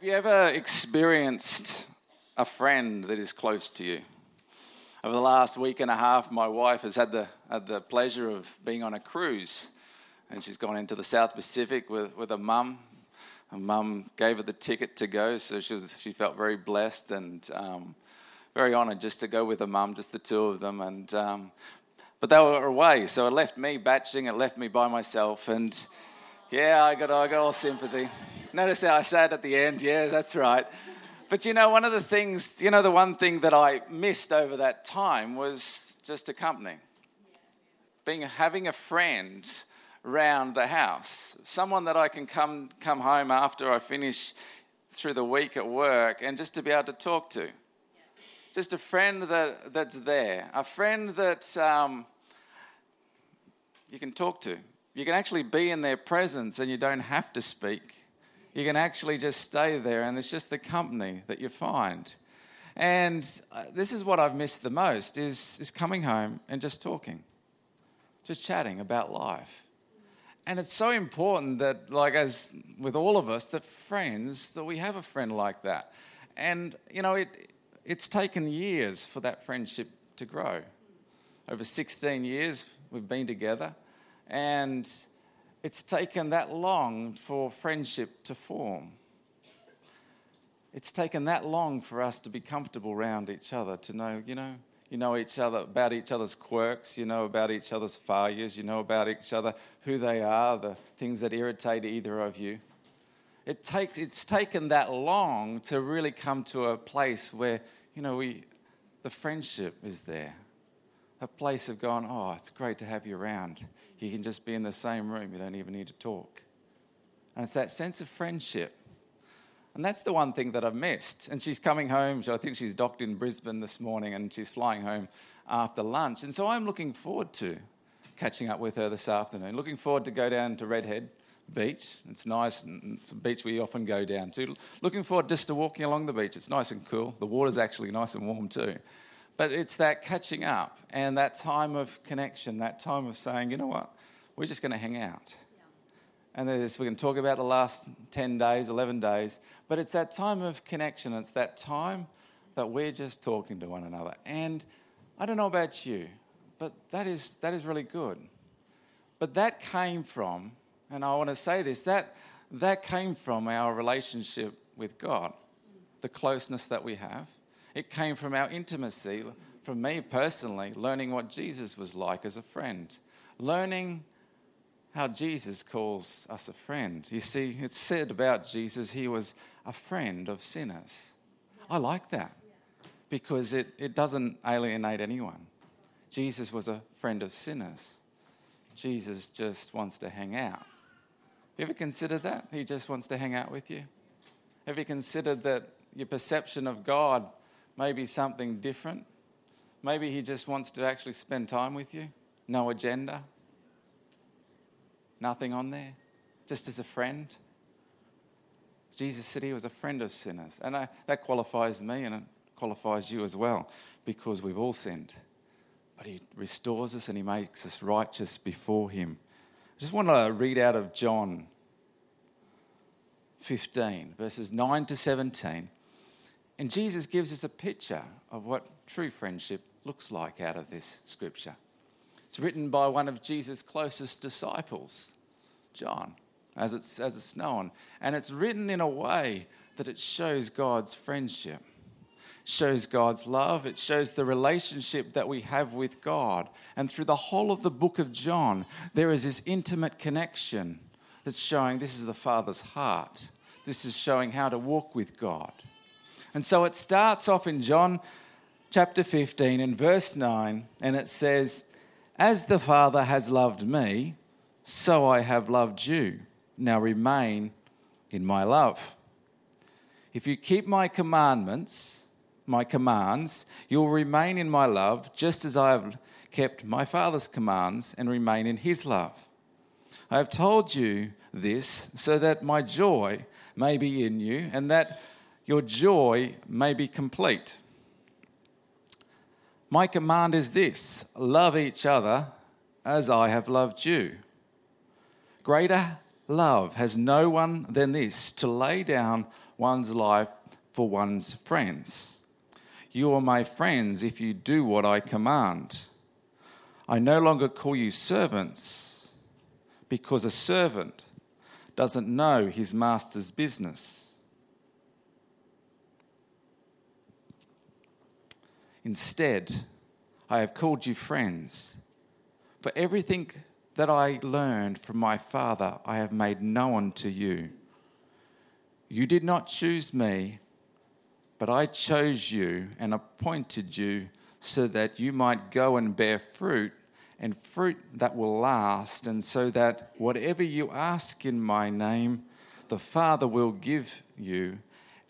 Have you ever experienced a friend that is close to you? Over the last week and a half, my wife has had the, had the pleasure of being on a cruise, and she's gone into the South Pacific with, with a mum. Her mum gave her the ticket to go, so she, was, she felt very blessed and um, very honoured just to go with her mum, just the two of them. And um, but they were away, so it left me batching. It left me by myself, and yeah, I got I got all sympathy. Notice how I said at the end, yeah, that's right. But you know, one of the things, you know, the one thing that I missed over that time was just a company. Being having a friend around the house, someone that I can come come home after I finish through the week at work and just to be able to talk to. Just a friend that, that's there, a friend that um, you can talk to. You can actually be in their presence and you don't have to speak you can actually just stay there, and it's just the company that you find. And uh, this is what I've missed the most is, is coming home and just talking, just chatting about life. And it's so important that, like, as with all of us, that friends, that we have a friend like that. And, you know, it, it's taken years for that friendship to grow. Over 16 years we've been together. And it's taken that long for friendship to form. It's taken that long for us to be comfortable around each other, to know, you know, you know each other about each other's quirks, you know about each other's failures, you know about each other, who they are, the things that irritate either of you. It takes, it's taken that long to really come to a place where, you know, we, the friendship is there a place of going, oh, it's great to have you around. You can just be in the same room, you don't even need to talk. And it's that sense of friendship. And that's the one thing that I've missed. And she's coming home. I think she's docked in Brisbane this morning and she's flying home after lunch. And so I'm looking forward to catching up with her this afternoon. Looking forward to go down to Redhead Beach. It's nice and it's a beach we often go down to. Looking forward just to walking along the beach. It's nice and cool. The water's actually nice and warm too. But it's that catching up and that time of connection, that time of saying, you know what, we're just going to hang out. Yeah. And there's, we can talk about the last 10 days, 11 days, but it's that time of connection. It's that time that we're just talking to one another. And I don't know about you, but that is, that is really good. But that came from, and I want to say this, that, that came from our relationship with God, the closeness that we have it came from our intimacy, from me personally, learning what Jesus was like as a friend, learning how Jesus calls us a friend. You see, it's said about Jesus, he was a friend of sinners. I like that because it, it doesn't alienate anyone. Jesus was a friend of sinners. Jesus just wants to hang out. You ever considered that? He just wants to hang out with you? Have you considered that your perception of God maybe something different. Maybe he just wants to actually spend time with you. No agenda. Nothing on there. Just as a friend. Jesus said he was a friend of sinners. And that qualifies me and it qualifies you as well because we've all sinned. But he restores us and he makes us righteous before him. I just want to read out of John 15, verses 9 to 17. And Jesus gives us a picture of what true friendship looks like out of this scripture. It's written by one of Jesus' closest disciples, John, as it's, as it's known. And it's written in a way that it shows God's friendship, shows God's love, it shows the relationship that we have with God. And through the whole of the book of John, there is this intimate connection that's showing this is the Father's heart. This is showing how to walk with God. And so it starts off in John chapter 15 and verse 9, and it says, As the Father has loved me, so I have loved you. Now remain in my love. If you keep my commandments, my commands, you'll remain in my love, just as I have kept my Father's commands and remain in his love. I have told you this so that my joy may be in you and that your joy may be complete. My command is this love each other as I have loved you. Greater love has no one than this to lay down one's life for one's friends. You are my friends if you do what I command. I no longer call you servants because a servant doesn't know his master's business. Instead, I have called you friends. For everything that I learned from my Father, I have made known to you. You did not choose me, but I chose you and appointed you so that you might go and bear fruit, and fruit that will last, and so that whatever you ask in my name, the Father will give you.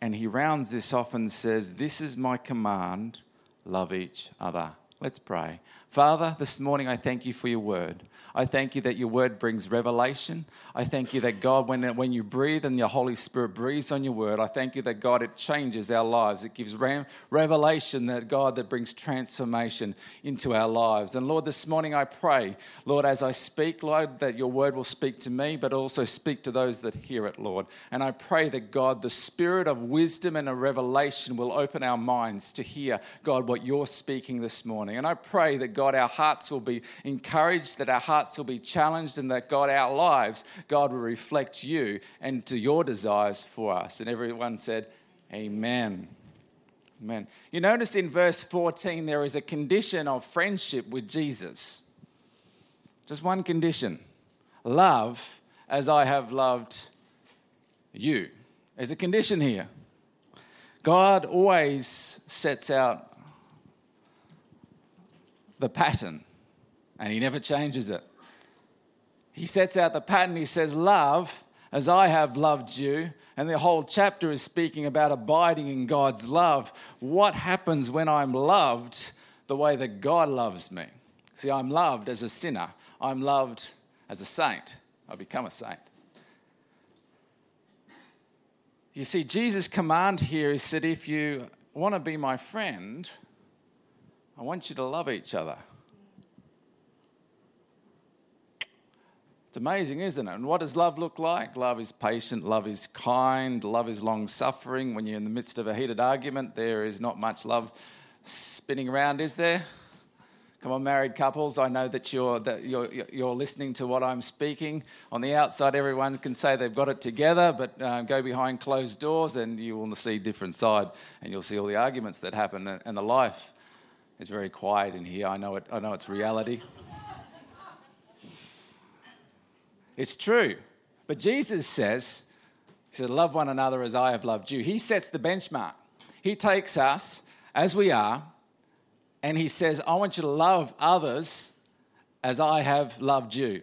And he rounds this off and says, This is my command love each other. Let's pray. Father, this morning I thank you for your word. I thank you that your word brings revelation. I thank you that God, when, when you breathe and your Holy Spirit breathes on your word, I thank you that God, it changes our lives. It gives revelation that God, that brings transformation into our lives. And Lord, this morning I pray, Lord, as I speak, Lord, that your word will speak to me, but also speak to those that hear it, Lord. And I pray that God, the spirit of wisdom and a revelation will open our minds to hear, God, what you're speaking this morning. And I pray that God, our hearts will be encouraged, that our hearts will be challenged, and that God, our lives, God will reflect you and to your desires for us. And everyone said, Amen. Amen. You notice in verse 14 there is a condition of friendship with Jesus. Just one condition love as I have loved you. There's a condition here. God always sets out the pattern and he never changes it. He sets out the pattern. He says, Love as I have loved you. And the whole chapter is speaking about abiding in God's love. What happens when I'm loved the way that God loves me? See, I'm loved as a sinner, I'm loved as a saint. I become a saint. You see, Jesus' command here is that if you want to be my friend, I want you to love each other. It's amazing, isn't it? And what does love look like? Love is patient, love is kind, love is long suffering. When you're in the midst of a heated argument, there is not much love spinning around, is there? Come on, married couples, I know that you're, that you're, you're listening to what I'm speaking. On the outside, everyone can say they've got it together, but uh, go behind closed doors and you will see different side and you'll see all the arguments that happen and the life it's very quiet in here. I know it. I know it's reality. it's true. But Jesus says, He said, Love one another as I have loved you. He sets the benchmark. He takes us as we are, and He says, I want you to love others as I have loved you.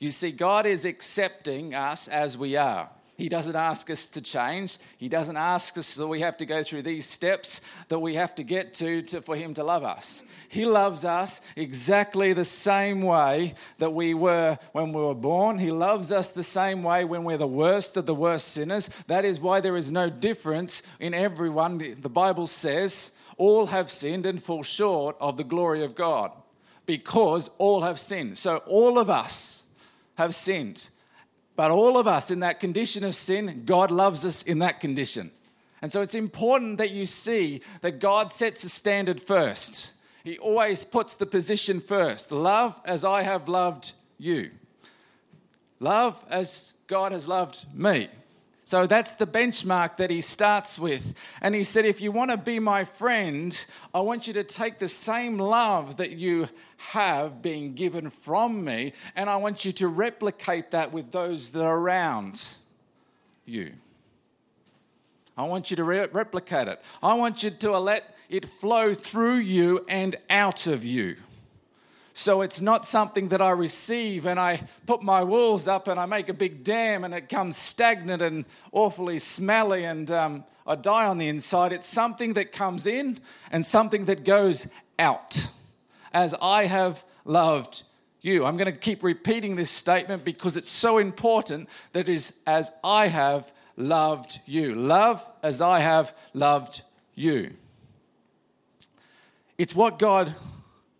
You see, God is accepting us as we are. He doesn't ask us to change. He doesn't ask us that we have to go through these steps that we have to get to, to, for Him to love us. He loves us exactly the same way that we were when we were born. He loves us the same way when we're the worst of the worst sinners. That is why there is no difference in everyone. The Bible says, all have sinned and fall short of the glory of God because all have sinned. So all of us have sinned. But all of us in that condition of sin, God loves us in that condition. And so it's important that you see that God sets a standard first. He always puts the position first. Love as I have loved you. Love as God has loved me. So that's the benchmark that he starts with. And he said, If you want to be my friend, I want you to take the same love that you have been given from me, and I want you to replicate that with those that are around you. I want you to re- replicate it. I want you to let it flow through you and out of you. So it's not something that I receive and I put my walls up and I make a big dam and it comes stagnant and awfully smelly and um, I die on the inside. It's something that comes in and something that goes out as I have loved you. I'm going to keep repeating this statement because it's so important that it is as I have loved you. Love as I have loved you. It's what God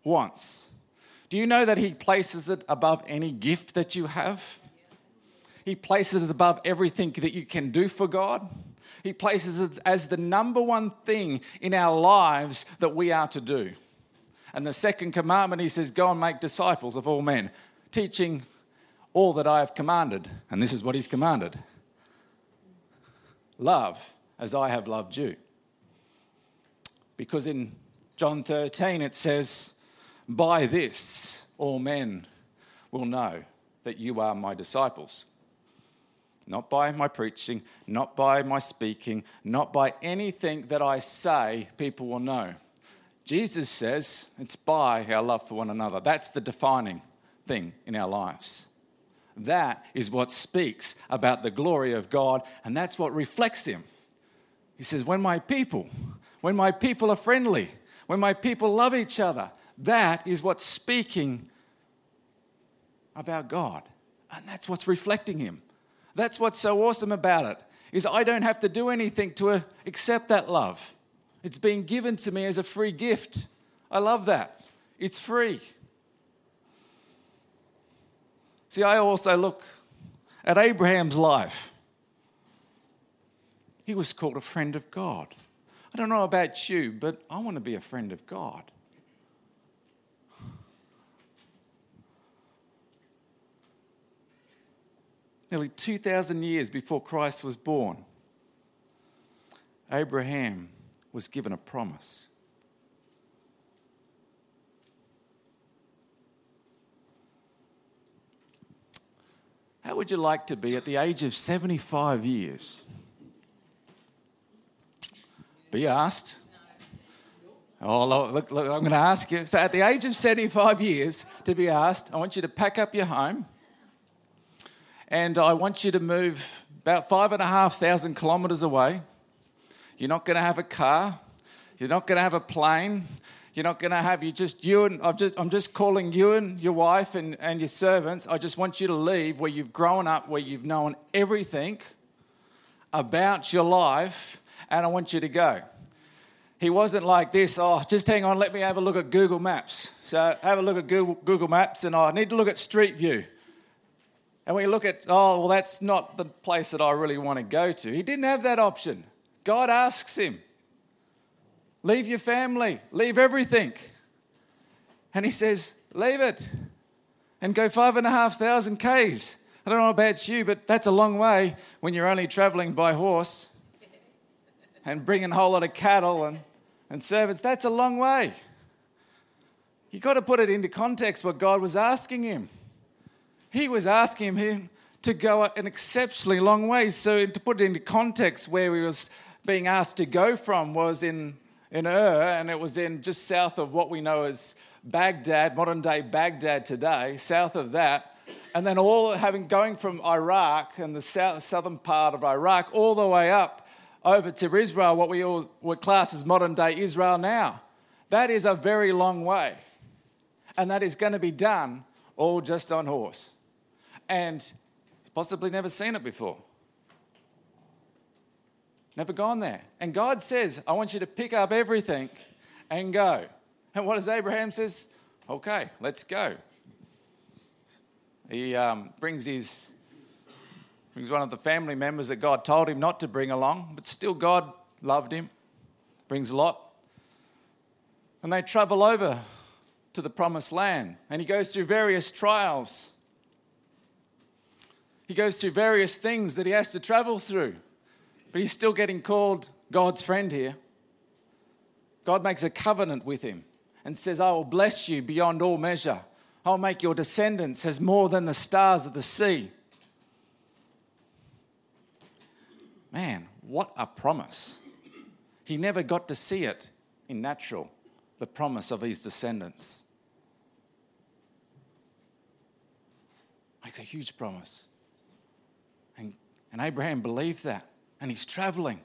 wants. Do you know that He places it above any gift that you have? He places it above everything that you can do for God. He places it as the number one thing in our lives that we are to do. And the second commandment, he says, Go and make disciples of all men, teaching all that I have commanded. And this is what he's commanded love as I have loved you. Because in John 13 it says, By this all men will know that you are my disciples. Not by my preaching, not by my speaking, not by anything that I say, people will know. Jesus says it's by our love for one another. That's the defining thing in our lives. That is what speaks about the glory of God, and that's what reflects Him. He says, When my people, when my people are friendly, when my people love each other, that is what's speaking about God. And that's what's reflecting Him. That's what's so awesome about it, is I don't have to do anything to uh, accept that love. It's being given to me as a free gift. I love that. It's free. See, I also look at Abraham's life. He was called a friend of God. I don't know about you, but I want to be a friend of God. Nearly 2,000 years before Christ was born, Abraham was given a promise. How would you like to be at the age of 75 years? Be asked. Oh, look, look, I'm going to ask you. So, at the age of 75 years, to be asked, I want you to pack up your home and I want you to move about five and a half thousand kilometres away. You're not going to have a car, you're not going to have a plane, you're not going to have you just you and I've just, I'm just calling you and your wife and, and your servants. I just want you to leave where you've grown up, where you've known everything about your life, and I want you to go. He wasn't like this, oh, just hang on, let me have a look at Google Maps. So have a look at Google, Google Maps, and oh, I need to look at Street View. And we look at, oh, well, that's not the place that I really want to go to. He didn't have that option. God asks him, Leave your family, leave everything. And he says, Leave it and go five and a half thousand Ks. I don't know about you, but that's a long way when you're only traveling by horse and bringing a whole lot of cattle and, and servants. That's a long way. You've got to put it into context what God was asking him. He was asking him to go an exceptionally long way. So, to put it into context, where he was being asked to go from was in in Ur, and it was in just south of what we know as Baghdad, modern day Baghdad today, south of that. And then all having going from Iraq and the south, southern part of Iraq all the way up over to Israel, what we all would class as modern day Israel now. That is a very long way. And that is going to be done all just on horse. And possibly never seen it before. Never gone there. And God says, I want you to pick up everything and go. And what does Abraham says? Okay, let's go. He um, brings his brings one of the family members that God told him not to bring along, but still God loved him. Brings Lot. And they travel over to the promised land. And he goes through various trials. He goes through various things that he has to travel through. But he's still getting called God's friend here. God makes a covenant with him and says, I will bless you beyond all measure. I'll make your descendants as more than the stars of the sea. Man, what a promise. He never got to see it in natural, the promise of his descendants. Makes a huge promise. And, Abraham believed that and he's traveling.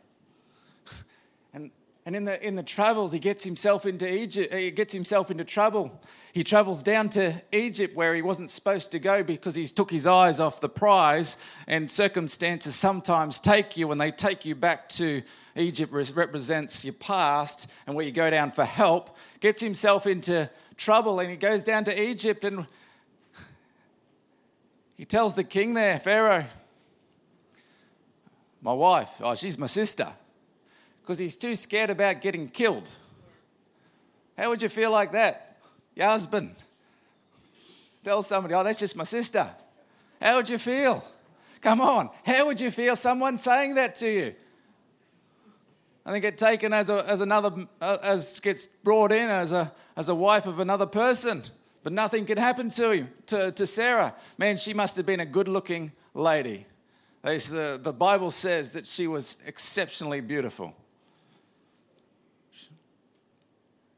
And, and in, the, in the travels, he gets himself into Egypt, he gets himself into trouble. He travels down to Egypt where he wasn't supposed to go because he took his eyes off the prize. And circumstances sometimes take you, and they take you back to Egypt, represents your past, and where you go down for help. Gets himself into trouble, and he goes down to Egypt, and he tells the king there, Pharaoh, My wife, oh, she's my sister. Because he's too scared about getting killed. How would you feel like that? Your husband. Tell somebody, oh, that's just my sister. How would you feel? Come on. How would you feel someone saying that to you? And then get taken as, a, as another, uh, as gets brought in as a, as a wife of another person. But nothing could happen to him, to, to Sarah. Man, she must have been a good looking The, the Bible says that she was exceptionally beautiful.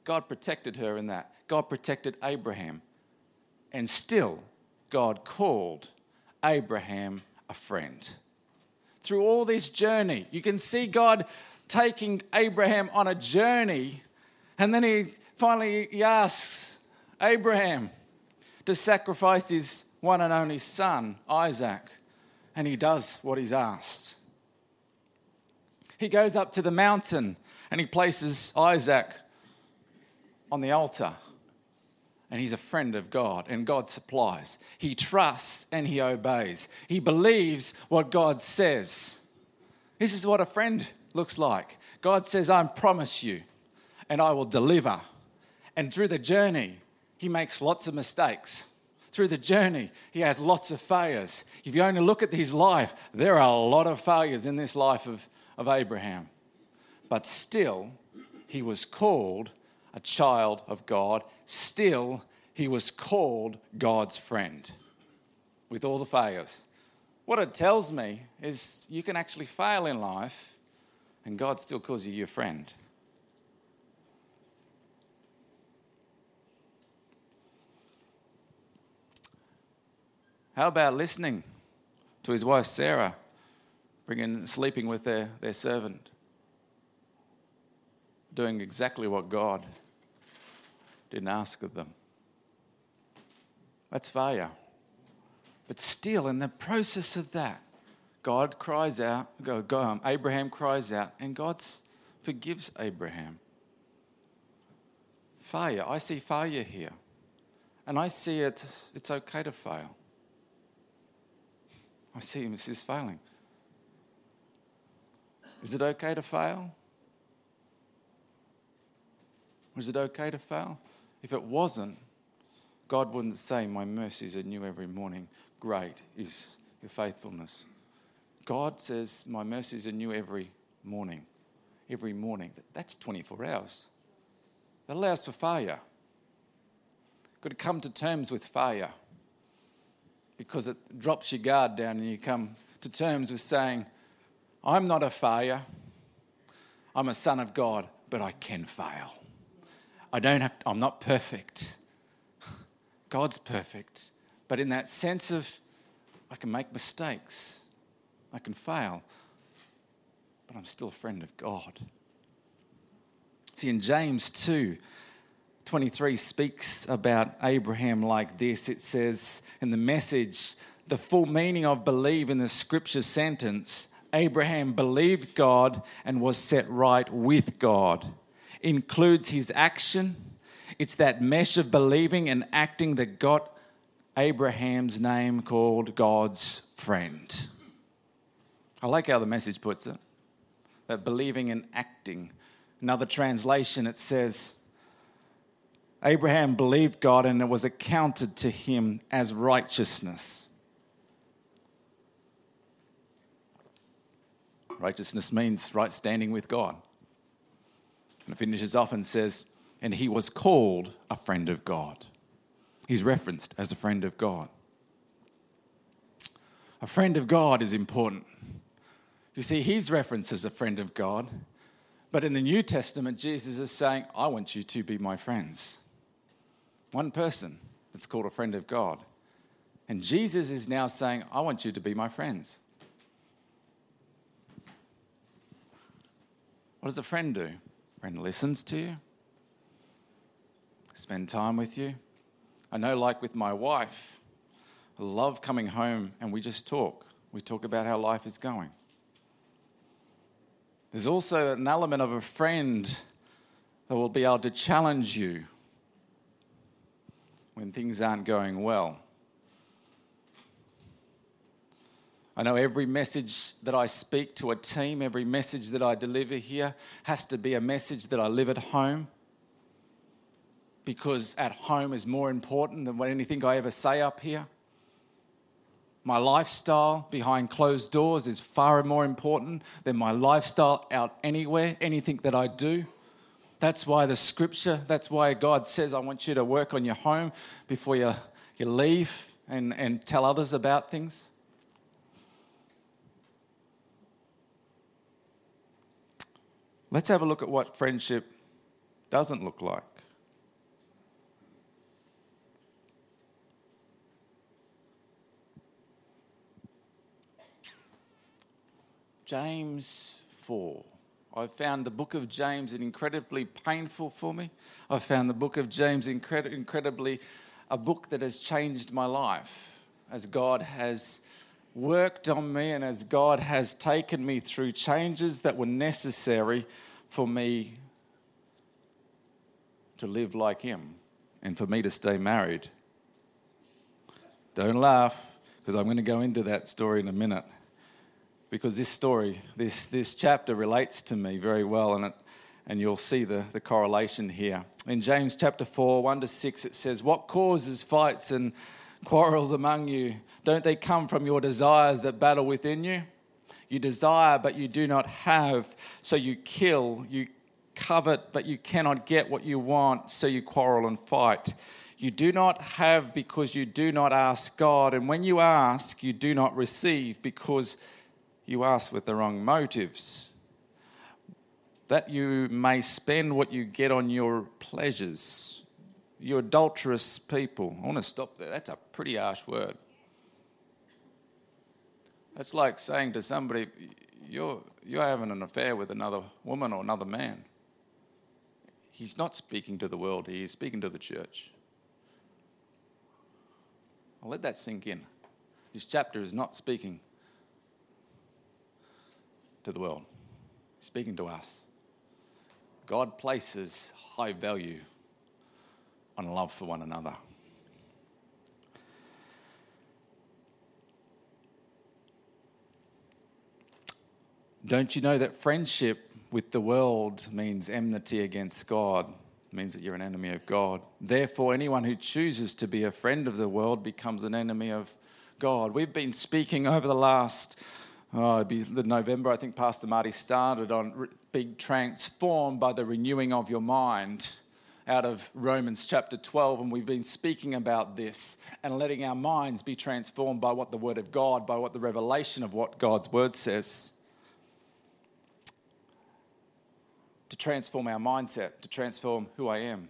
God protected her in that. God protected Abraham. And still, God called Abraham a friend. Through all this journey, you can see God taking Abraham on a journey, and then he finally he asks Abraham to sacrifice his one and only son, Isaac, and he does what he's asked. He goes up to the mountain and he places Isaac on the altar and he's a friend of God, and God supplies. He trusts and he obeys. He believes what God says. This is what a friend looks like. God says, I promise you, and I will deliver. And through the journey, he makes lots of mistakes. Through the journey, he has lots of failures. If you only look at his life, there are a lot of failures in this life of, of Abraham. But still, he was called a child of God, still he was called God's friend with all the failures. What it tells me is you can actually fail in life and God still calls you your friend. How about listening to his wife Sarah, bringing sleeping with their, their servant, doing exactly what God didn't ask of them. That's failure. But still, in the process of that, God cries out, God, um, Abraham cries out, and God forgives Abraham. Failure. I see failure here. And I see it, it's okay to fail. I see him as failing. Is it okay to fail? Was it okay to fail? If it wasn't, God wouldn't say, My mercies are new every morning. Great is your faithfulness. God says, My mercies are new every morning. Every morning. That's 24 hours. That allows for failure. Got to come to terms with failure because it drops your guard down and you come to terms with saying, I'm not a failure. I'm a son of God, but I can fail. I don't have, I'm not perfect. God's perfect. But in that sense of, I can make mistakes, I can fail, but I'm still a friend of God. See, in James 2, 23 speaks about Abraham like this. It says in the message, the full meaning of believe in the scripture sentence Abraham believed God and was set right with God includes his action. It's that mesh of believing and acting that got Abraham's name called God's friend. I like how the message puts it that believing and acting. Another translation, it says, Abraham believed God and it was accounted to him as righteousness. Righteousness means right standing with God. And it finishes off and says, and he was called a friend of God. He's referenced as a friend of God. A friend of God is important. You see, he's referenced as a friend of God, but in the New Testament, Jesus is saying, I want you to be my friends. One person that's called a friend of God. And Jesus is now saying, I want you to be my friends. What does a friend do? Friend listens to you, spend time with you. I know, like with my wife, I love coming home and we just talk. We talk about how life is going. There's also an element of a friend that will be able to challenge you when things aren't going well. I know every message that I speak to a team, every message that I deliver here has to be a message that I live at home because at home is more important than what anything I ever say up here. My lifestyle behind closed doors is far more important than my lifestyle out anywhere, anything that I do. That's why the scripture, that's why God says, I want you to work on your home before you, you leave and, and tell others about things. Let's have a look at what friendship doesn't look like. James 4. I found the book of James incredibly painful for me. I found the book of James incred- incredibly a book that has changed my life as God has worked on me and as God has taken me through changes that were necessary for me to live like Him and for me to stay married. Don't laugh, because I'm going to go into that story in a minute because this story, this, this chapter relates to me very well, and, it, and you'll see the, the correlation here. In James chapter 4, 1 to 6, it says, What causes fights and quarrels among you? Don't they come from your desires that battle within you? You desire, but you do not have, so you kill. You covet, but you cannot get what you want, so you quarrel and fight. You do not have because you do not ask God, and when you ask, you do not receive because you ask with the wrong motives, that you may spend what you get on your pleasures. You adulterous people. I want to stop there. That's a pretty harsh word. That's like saying to somebody, you're, you're having an affair with another woman or another man. He's not speaking to the world, he is speaking to the church. I'll let that sink in. This chapter is not speaking to the world, speaking to us. God places high value on love for one another. Don't you know that friendship with the world means enmity against God? means that you're an enemy of God. Therefore, anyone who chooses to be a friend of the world becomes an enemy of God. We've been speaking over the last oh, it'd be the November, I think Pastor Marty started on re- being transformed by the renewing of your mind out of Romans chapter 12. And we've been speaking about this and letting our minds be transformed by what the Word of God, by what the revelation of what God's Word says. To transform our mindset, to transform who I am,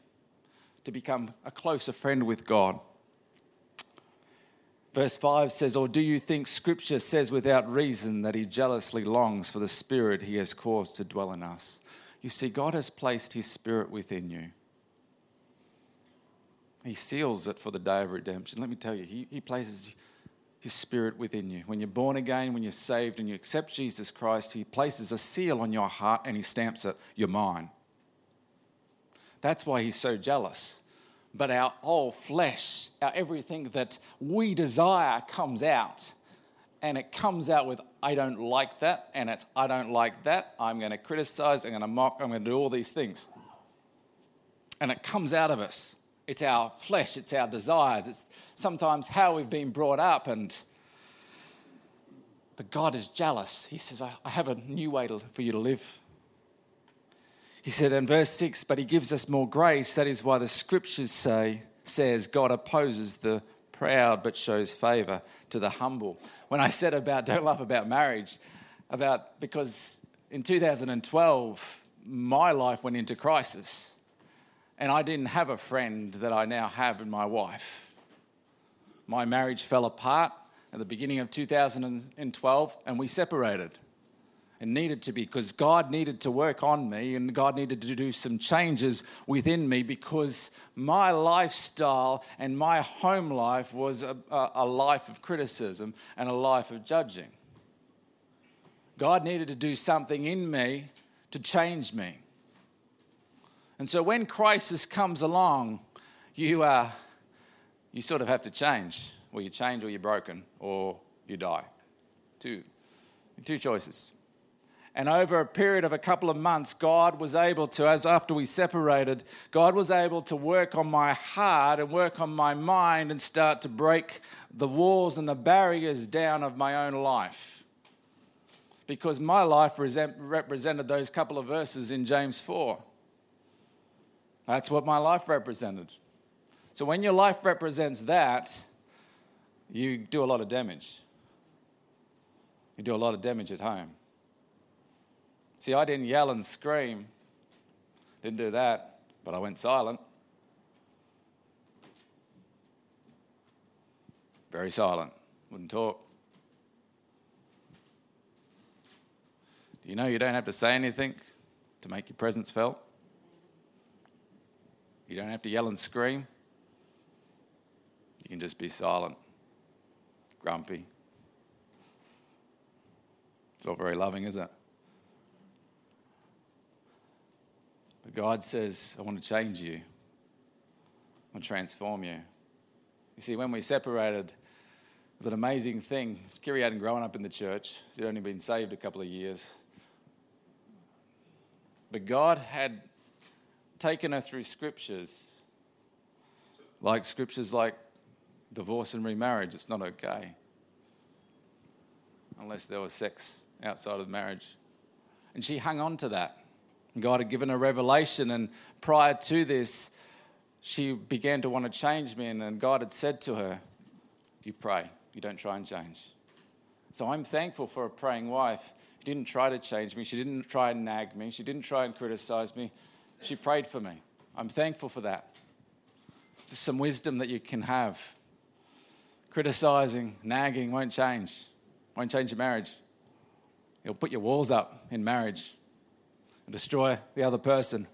to become a closer friend with God. Verse 5 says, Or do you think Scripture says without reason that He jealously longs for the Spirit He has caused to dwell in us? You see, God has placed His Spirit within you. He seals it for the day of redemption. Let me tell you, He, he places His Spirit within you. When you're born again, when you're saved, and you accept Jesus Christ, He places a seal on your heart and He stamps it, you're mine. That's why He's so jealous but our whole flesh, our everything that we desire comes out. And it comes out with, I don't like that, and it's, I don't like that. I'm going to criticize, I'm going to mock, I'm going to do all these things. And it comes out of us. It's our flesh, it's our desires, it's sometimes how we've been brought up. And but God is jealous. He says, I have a new way to, for you to live. He said in verse 6, but he gives us more grace. That is why the scriptures say, says, God opposes the proud but shows favor to the humble. When I said about, don't laugh about marriage, about because in 2012, my life went into crisis. And I didn't have a friend that I now have in my wife. My marriage fell apart at the beginning of 2012 and we separated and needed to be because God needed to work on me and God needed to do some changes within me because my lifestyle and my home life was a, a, life of criticism and a life of judging. God needed to do something in me to change me. And so when crisis comes along, you, uh, you sort of have to change. Well, you change or you're broken or you die. two, two choices. And over a period of a couple of months, God was able to, as after we separated, God was able to work on my heart and work on my mind and start to break the walls and the barriers down of my own life. Because my life represented those couple of verses in James 4. That's what my life represented. So when your life represents that, you do a lot of damage. You do a lot of damage at home. See, I didn't yell and scream, didn't do that, but I went silent. Very silent, wouldn't talk. Do you know you don't have to say anything to make your presence felt? You don't have to yell and scream. You can just be silent, grumpy. It's not very loving, is it? But God says, I want to change you. I want to transform you. You see, when we separated, it was an amazing thing. Kiri hadn't grown up in the church, she'd only been saved a couple of years. But God had taken her through scriptures, like scriptures like divorce and remarriage. It's not okay unless there was sex outside of marriage. And she hung on to that. God had given her revelation, and prior to this, she began to want to change me. And God had said to her, You pray, you don't try and change. So I'm thankful for a praying wife. She didn't try to change me, she didn't try and nag me, she didn't try and criticize me. She prayed for me. I'm thankful for that. Just some wisdom that you can have. Criticizing, nagging won't change, won't change your marriage. It'll put your walls up in marriage and destroy the other person.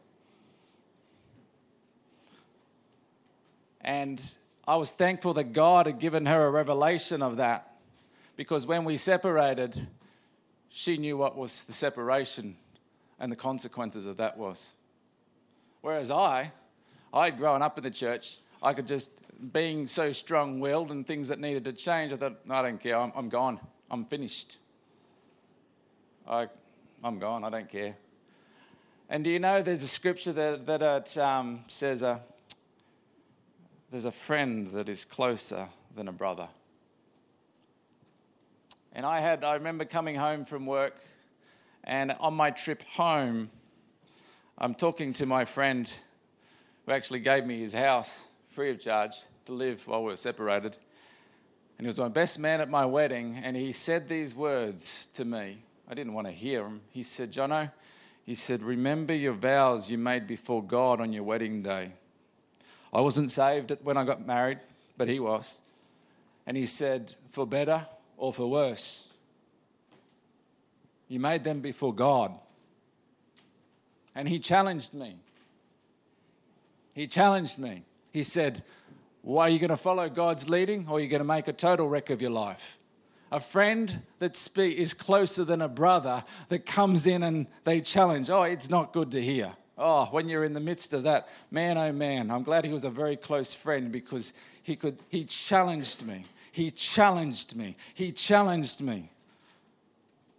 And I was thankful that God had given her a revelation of that because when we separated, she knew what was the separation and the consequences of that was. Whereas I, I'd grown up in the church, I could just, being so strong willed and things that needed to change, I thought, I don't care, I'm, I'm gone, I'm finished. I, I'm gone, I don't care. And do you know there's a scripture that, that it, um, says a, there's a friend that is closer than a brother. And I had, I remember coming home from work, and on my trip home, I'm talking to my friend who actually gave me his house free of charge to live while we were separated. And he was my best man at my wedding, and he said these words to me. I didn't want to hear them. He said, Jono, he said, Remember your vows you made before God on your wedding day. I wasn't saved when I got married, but he was. And he said, For better or for worse. You made them before God. And he challenged me. He challenged me. He said, Why are you going to follow God's leading or are you going to make a total wreck of your life? A friend that spe- is closer than a brother that comes in and they challenge. Oh, it's not good to hear. Oh, when you're in the midst of that, man, oh man, I'm glad he was a very close friend because he could, he challenged me. He challenged me. He challenged me.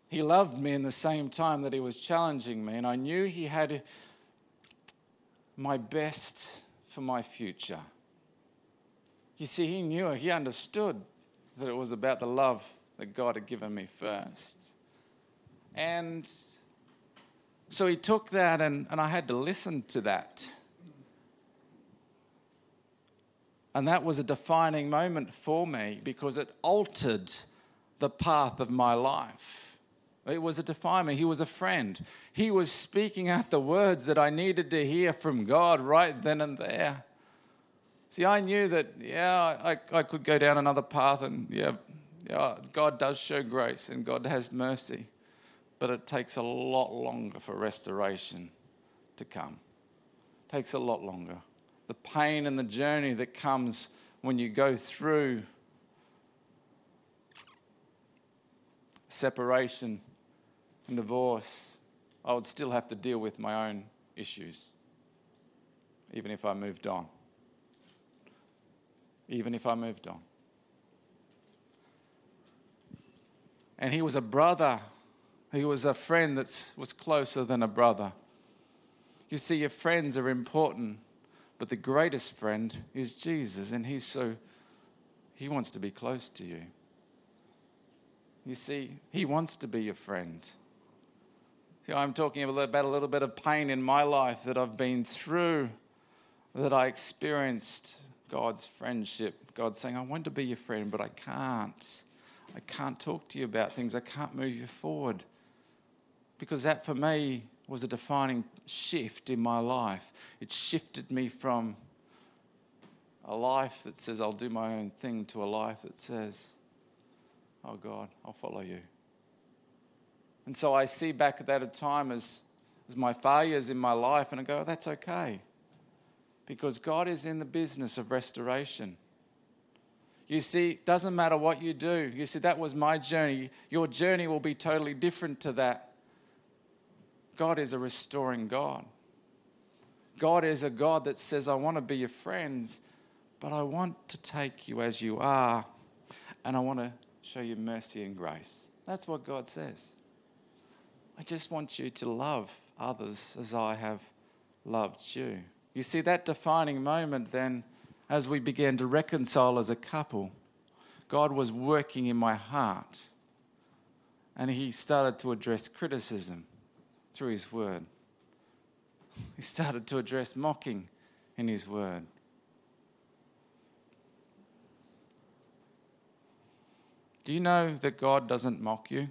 He loved me in the same time that he was challenging me, and I knew he had my best for my future. You see, he knew he understood that it was about the love that God had given me first. And so he took that, and, and I had to listen to that. And that was a defining moment for me because it altered the path of my life. It was a defimer. He was a friend. He was speaking out the words that I needed to hear from God right then and there. See, I knew that, yeah, I, I could go down another path, and yeah, yeah, God does show grace and God has mercy, but it takes a lot longer for restoration to come. It takes a lot longer. The pain and the journey that comes when you go through separation and divorce, I would still have to deal with my own issues, even if I moved on. Even if I moved on. And he was a brother. He was a friend that was closer than a brother. You see, your friends are important, but the greatest friend is Jesus, and he's so, he wants to be close to you. You see, he wants to be your friend. See, I'm talking about a little bit of pain in my life that I've been through, that I experienced God's friendship. God saying, I want to be your friend, but I can't. I can't talk to you about things. I can't move you forward. Because that for me was a defining shift in my life. It shifted me from a life that says, I'll do my own thing, to a life that says, Oh God, I'll follow you. And so I see back at that time as, as my failures in my life, and I go, oh, That's okay. Because God is in the business of restoration. You see, doesn't matter what you do. You see, that was my journey. Your journey will be totally different to that. God is a restoring God. God is a God that says, I want to be your friends, but I want to take you as you are, and I want to show you mercy and grace. That's what God says. I just want you to love others as I have loved you. You see, that defining moment then as we began to reconcile as a couple, God was working in my heart. And He started to address criticism through His Word. He started to address mocking in His Word. Do you know that God doesn't mock you?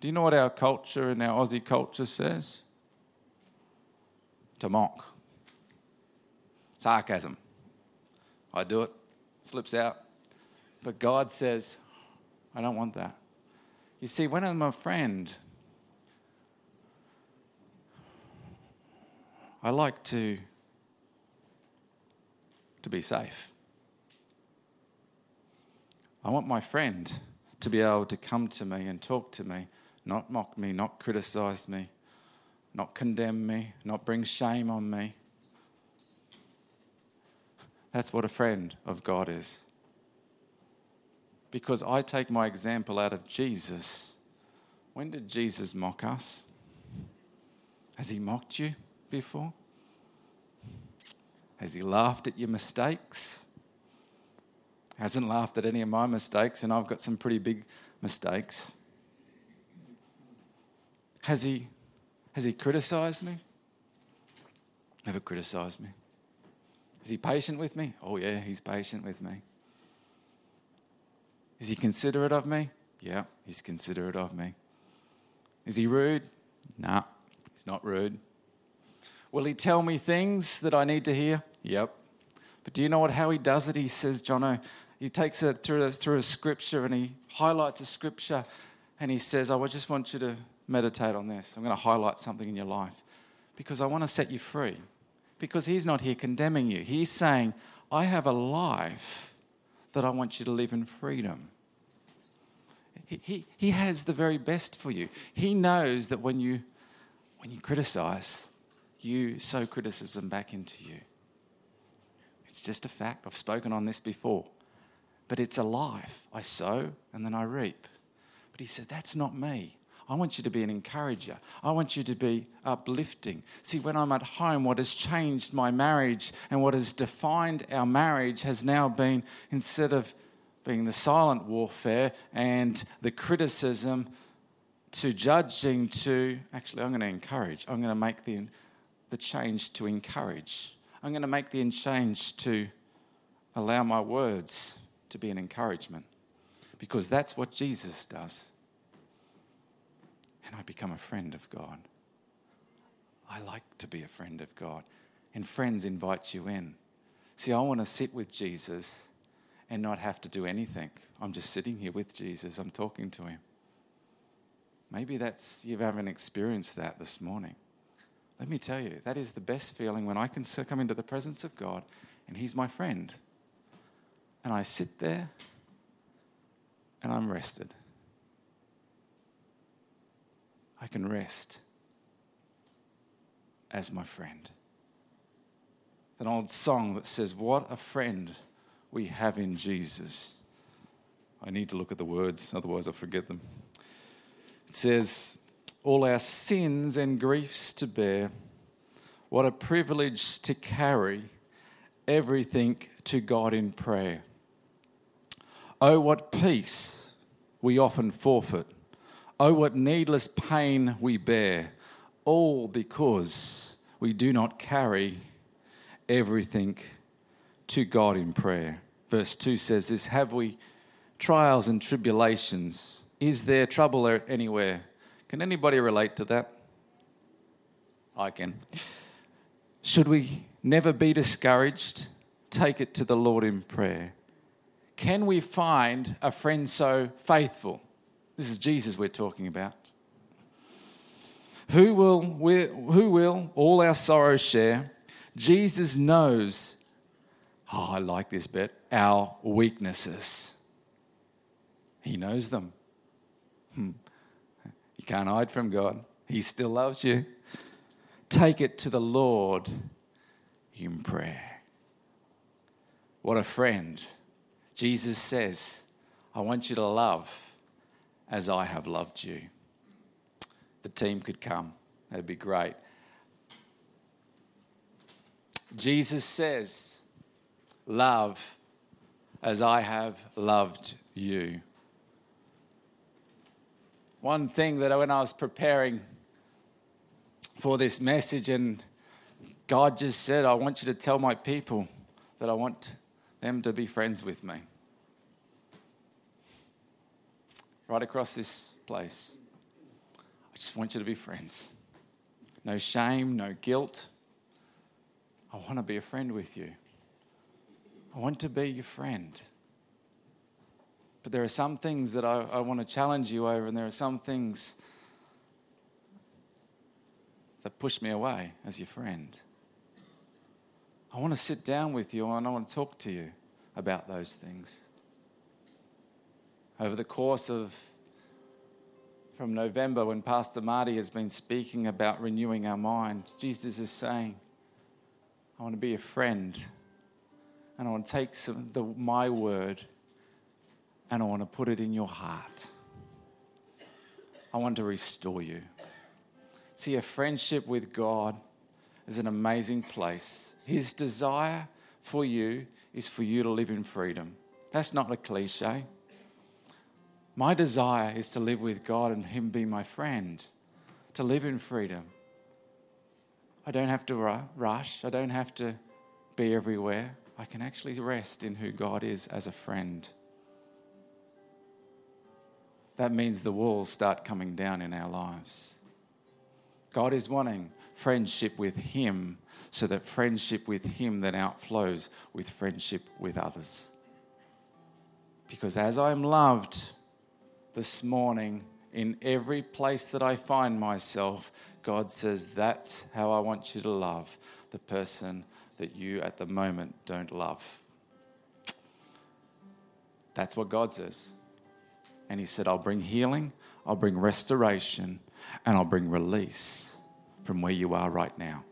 Do you know what our culture and our Aussie culture says? To mock. Sarcasm. I do it, slips out. But God says, I don't want that. You see, when I'm a friend, I like to, to be safe. I want my friend to be able to come to me and talk to me, not mock me, not criticize me, not condemn me, not bring shame on me. That's what a friend of God is. Because I take my example out of Jesus. When did Jesus mock us? Has he mocked you before? Has he laughed at your mistakes? Hasn't laughed at any of my mistakes, and I've got some pretty big mistakes. Has he has he criticized me? Never criticized me. Is he patient with me? Oh, yeah, he's patient with me. Is he considerate of me? Yeah, he's considerate of me. Is he rude? Nah, he's not rude. Will he tell me things that I need to hear? Yep. But do you know what? How he does it? He says, Jono, he takes it through a, through a scripture and he highlights a scripture and he says, oh, I just want you to meditate on this. I'm going to highlight something in your life because I want to set you free. Because He's not here condemning you. He's saying, I have a life that I want you to live in freedom. He, he, he has the very best for you. He knows that when you, when you criticize, you sow criticism back into you. It's just a fact. I've spoken on this before. But it's a life. I sow and then I reap. But he said, That's not me. I want you to be an encourager. I want you to be uplifting. See, when I'm at home, what has changed my marriage and what has defined our marriage has now been instead of being the silent warfare and the criticism to judging to actually, I'm going to encourage. I'm going to make the, the change to encourage. I'm going to make the change to allow my words to be an encouragement because that's what Jesus does and I become a friend of God. I like to be a friend of God. And friends invite you in. See, I want to sit with Jesus and not have to do anything. I'm just sitting here with Jesus, I'm talking to him. Maybe that's you haven't experienced that this morning. Let me tell you, that is the best feeling when I can come into the presence of God and He's my friend. And I sit there and I'm rested. I can rest as my friend. An old song that says, What a friend, we have in Jesus. I need to look at the words, otherwise, I forget them. It says, All our sins and griefs to bear, what a privilege to carry everything to God in prayer. Oh, what peace we often forfeit. Oh, what needless pain we bear, all because we do not carry everything to God in prayer. Verse 2 says this Have we trials and tribulations? Is there trouble anywhere? Can anybody relate to that? I can. Should we never be discouraged? Take it to the Lord in prayer. Can we find a friend so faithful? This is Jesus we're talking about. Who will, who will all our sorrows share? Jesus knows, oh, I like this bit, our weaknesses. He knows them. Hmm. You can't hide from God. He still loves you. Take it to the Lord in prayer. What a friend. Jesus says, I want you to love as I have loved you. The team could come, that'd be great. Jesus says, Love as I have loved you. One thing that when I was preparing for this message, and God just said, I want you to tell my people that I want them to be friends with me. Right across this place. I just want you to be friends. No shame, no guilt. I want to be a friend with you. I want to be your friend. But there are some things that I, I want to challenge you over, and there are some things that push me away as your friend. I want to sit down with you and I want to talk to you about those things. Over the course of from November, when Pastor Marty has been speaking about renewing our mind, Jesus is saying, I want to be a friend and I want to take some, the, my word and I want to put it in your heart. I want to restore you. See, a friendship with God is an amazing place. His desire for you is for you to live in freedom. That's not a cliche. My desire is to live with God and Him be my friend, to live in freedom. I don't have to rush, I don't have to be everywhere. I can actually rest in who God is as a friend that means the walls start coming down in our lives. God is wanting friendship with Him so that friendship with Him then outflows with friendship with others. Because as I'm loved this morning in every place that I find myself, God says, That's how I want you to love the person that you at the moment don't love. That's what God says. And he said, I'll bring healing, I'll bring restoration, and I'll bring release from where you are right now.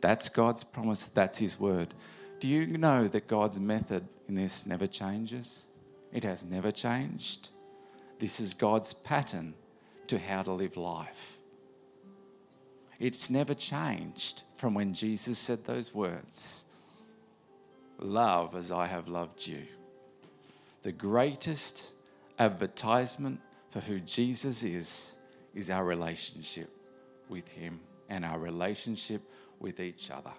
That's God's promise, that's his word. Do you know that God's method in this never changes? It has never changed. This is God's pattern to how to live life. It's never changed from when Jesus said those words Love as I have loved you. The greatest advertisement for who Jesus is is our relationship with Him and our relationship with each other.